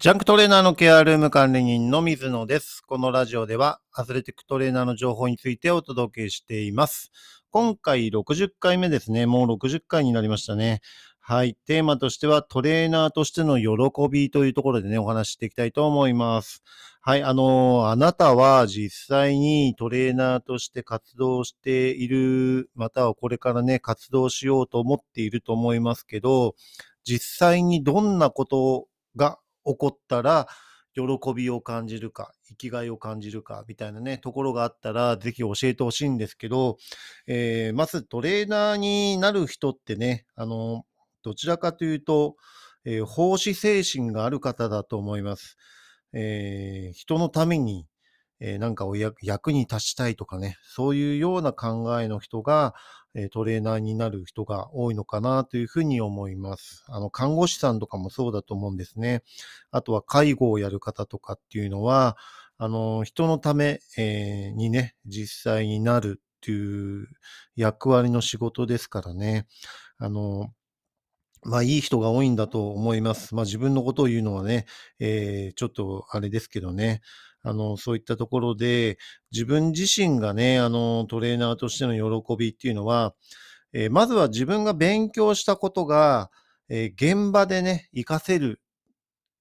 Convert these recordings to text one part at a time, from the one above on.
ジャンクトレーナーのケアルーム管理人の水野です。このラジオではアスレティックトレーナーの情報についてお届けしています。今回60回目ですね。もう60回になりましたね。はい。テーマとしてはトレーナーとしての喜びというところでね、お話ししていきたいと思います。はい。あのー、あなたは実際にトレーナーとして活動している、またはこれからね、活動しようと思っていると思いますけど、実際にどんなことが起こったら、喜びを感じるか、生きがいを感じるか、みたいなね、ところがあったら、ぜひ教えてほしいんですけど、えー、まずトレーナーになる人ってね、あの、どちらかというと、えー、奉仕精神がある方だと思います。えー、人のために、えー、なんかを役に立ちたいとかね、そういうような考えの人が、えトレーナーになる人が多いのかなというふうに思います。あの、看護師さんとかもそうだと思うんですね。あとは介護をやる方とかっていうのは、あの、人のため、えー、にね、実際になるっていう役割の仕事ですからね。あの、まあ、いい人が多いんだと思います。まあ、自分のことを言うのはね、えー、ちょっとあれですけどね。あの、そういったところで、自分自身がね、あの、トレーナーとしての喜びっていうのは、えー、まずは自分が勉強したことが、えー、現場でね、活かせる、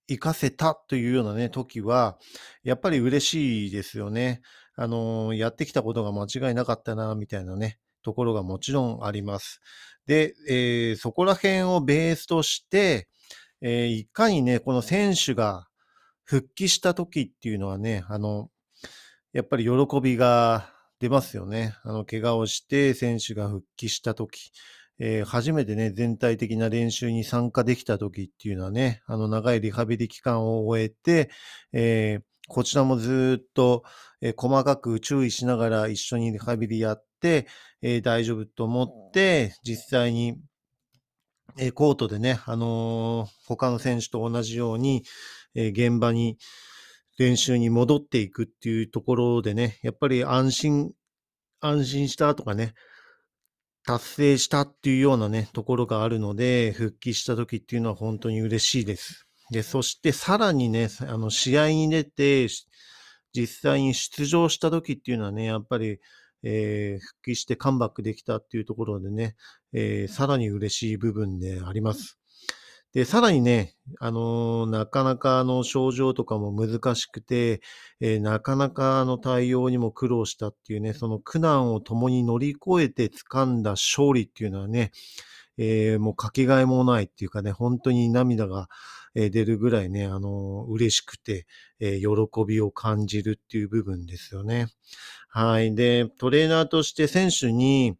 活かせたというようなね、時は、やっぱり嬉しいですよね。あの、やってきたことが間違いなかったな、みたいなね、ところがもちろんあります。で、えー、そこら辺をベースとして、えー、いかにね、この選手が復帰した時っていうのはね、あの、やっぱり喜びが出ますよね。あの、怪我をして選手が復帰した時、えー、初めてね、全体的な練習に参加できた時っていうのはね、あの、長いリハビリ期間を終えて、えー、こちらもずっと、えー、細かく注意しながら一緒にリハビリやって、え大丈夫と思って、実際に、えコートでね、あの他の選手と同じように、え現場に練習に戻っていくっていうところでね、やっぱり安心、安心したとかね、達成したっていうようなね、ところがあるので、復帰した時っていうのは本当に嬉しいです。で、そしてさらにね、あの、試合に出て、実際に出場した時っていうのはね、やっぱり、えー、復帰してカムバックできたっていうところでね、えー、さらに嬉しい部分であります。で、さらにね、あのー、なかなかあの症状とかも難しくて、えー、なかなかあの対応にも苦労したっていうね、その苦難を共に乗り越えて掴んだ勝利っていうのはね、えー、もうかけがえもないっていうかね、本当に涙が出るぐらいね、あの嬉しくて、え喜びを感じるっていう部分ですよね。はい。で、トレーナーとして選手に、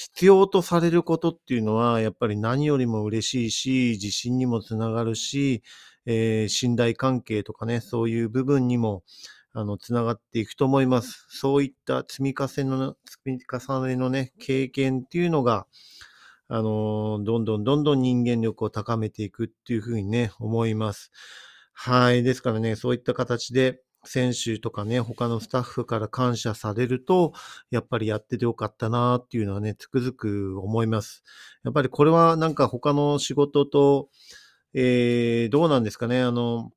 必要とされることっていうのは、やっぱり何よりも嬉しいし、自信にもつながるし、えー、信頼関係とかね、そういう部分にも、あの、つながっていくと思います。そういった積み重ねの、積み重ねのね、経験っていうのが、あのどんどんどんどん人間力を高めていくっていうふうにね、思います。はい。ですからね、そういった形で、選手とかね、他のスタッフから感謝されると、やっぱりやっててよかったなっていうのはね、つくづく思います。やっぱりこれはなんか他の仕事と、えー、どうなんですかね、あの、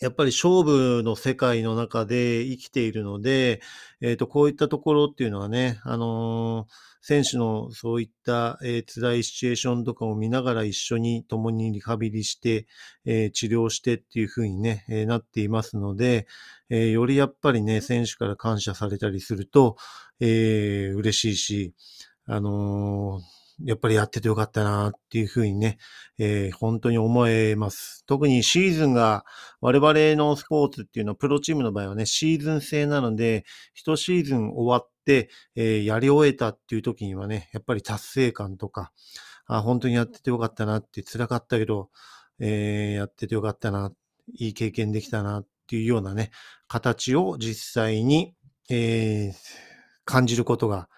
やっぱり勝負の世界の中で生きているので、えっ、ー、と、こういったところっていうのはね、あのー、選手のそういった、えー、辛いシチュエーションとかを見ながら一緒に共にリハビリして、え、治療してっていうふうにね、え、なっていますので、え、よりやっぱりね、選手から感謝されたりすると、え、嬉しいし、あのーやっぱりやっててよかったなっていうふうにね、えー、本当に思えます。特にシーズンが、我々のスポーツっていうのは、プロチームの場合はね、シーズン制なので、一シーズン終わって、えー、やり終えたっていう時にはね、やっぱり達成感とか、あ、本当にやっててよかったなって、辛かったけど、えー、やっててよかったな、いい経験できたなっていうようなね、形を実際に、えー、感じることが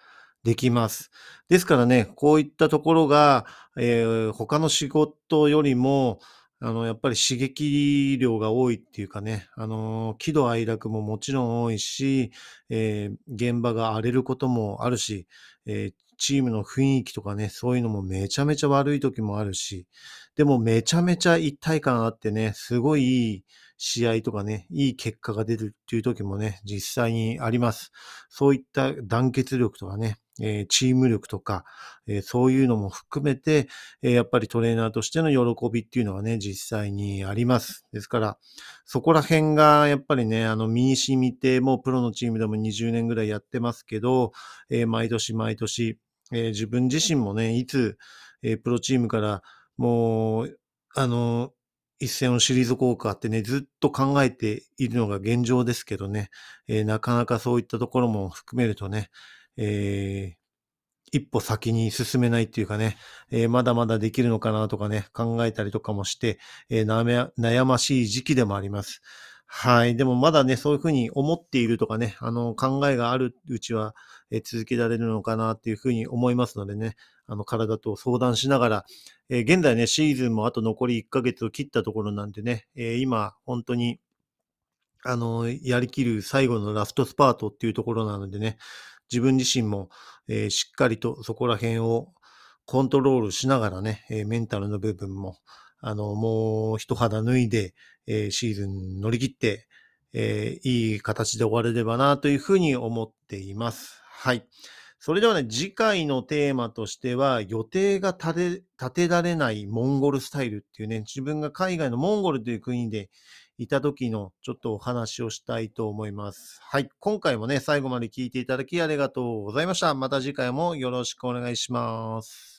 できます。ですからね、こういったところが、えー、他の仕事よりも、あの、やっぱり刺激量が多いっていうかね、あの、喜怒哀楽ももちろん多いし、えー、現場が荒れることもあるし、えー、チームの雰囲気とかね、そういうのもめちゃめちゃ悪い時もあるし、でもめちゃめちゃ一体感あってね、すごいいい試合とかね、いい結果が出るっていう時もね、実際にあります。そういった団結力とかね、えー、チーム力とか、えー、そういうのも含めて、えー、やっぱりトレーナーとしての喜びっていうのはね、実際にあります。ですから、そこら辺がやっぱりね、あの、身に染みて、もうプロのチームでも20年ぐらいやってますけど、え毎年毎年、え自分自身もね、いつ、えプロチームからもう、あの、一線を退こうかってね、ずっと考えているのが現状ですけどね、えー、なかなかそういったところも含めるとね、えー、一歩先に進めないっていうかね、えー、まだまだできるのかなとかね、考えたりとかもして、えー、悩ましい時期でもあります。はい。でもまだね、そういうふうに思っているとかね、あの、考えがあるうちは、えー、続けられるのかなっていうふうに思いますのでね、あの、体と相談しながら、え、現在ね、シーズンもあと残り1ヶ月を切ったところなんでね、え、今、本当に、あの、やりきる最後のラストスパートっていうところなのでね、自分自身も、えー、しっかりとそこら辺をコントロールしながらね、えー、メンタルの部分も、あの、もう一肌脱いで、えー、シーズン乗り切って、えいい形で終われればなというふうに思っています。はい。それではね、次回のテーマとしては、予定が立て立てられないモンゴルスタイルっていうね、自分が海外のモンゴルという国でいた時のちょっとお話をしたいと思います。はい。今回もね、最後まで聞いていただきありがとうございました。また次回もよろしくお願いします。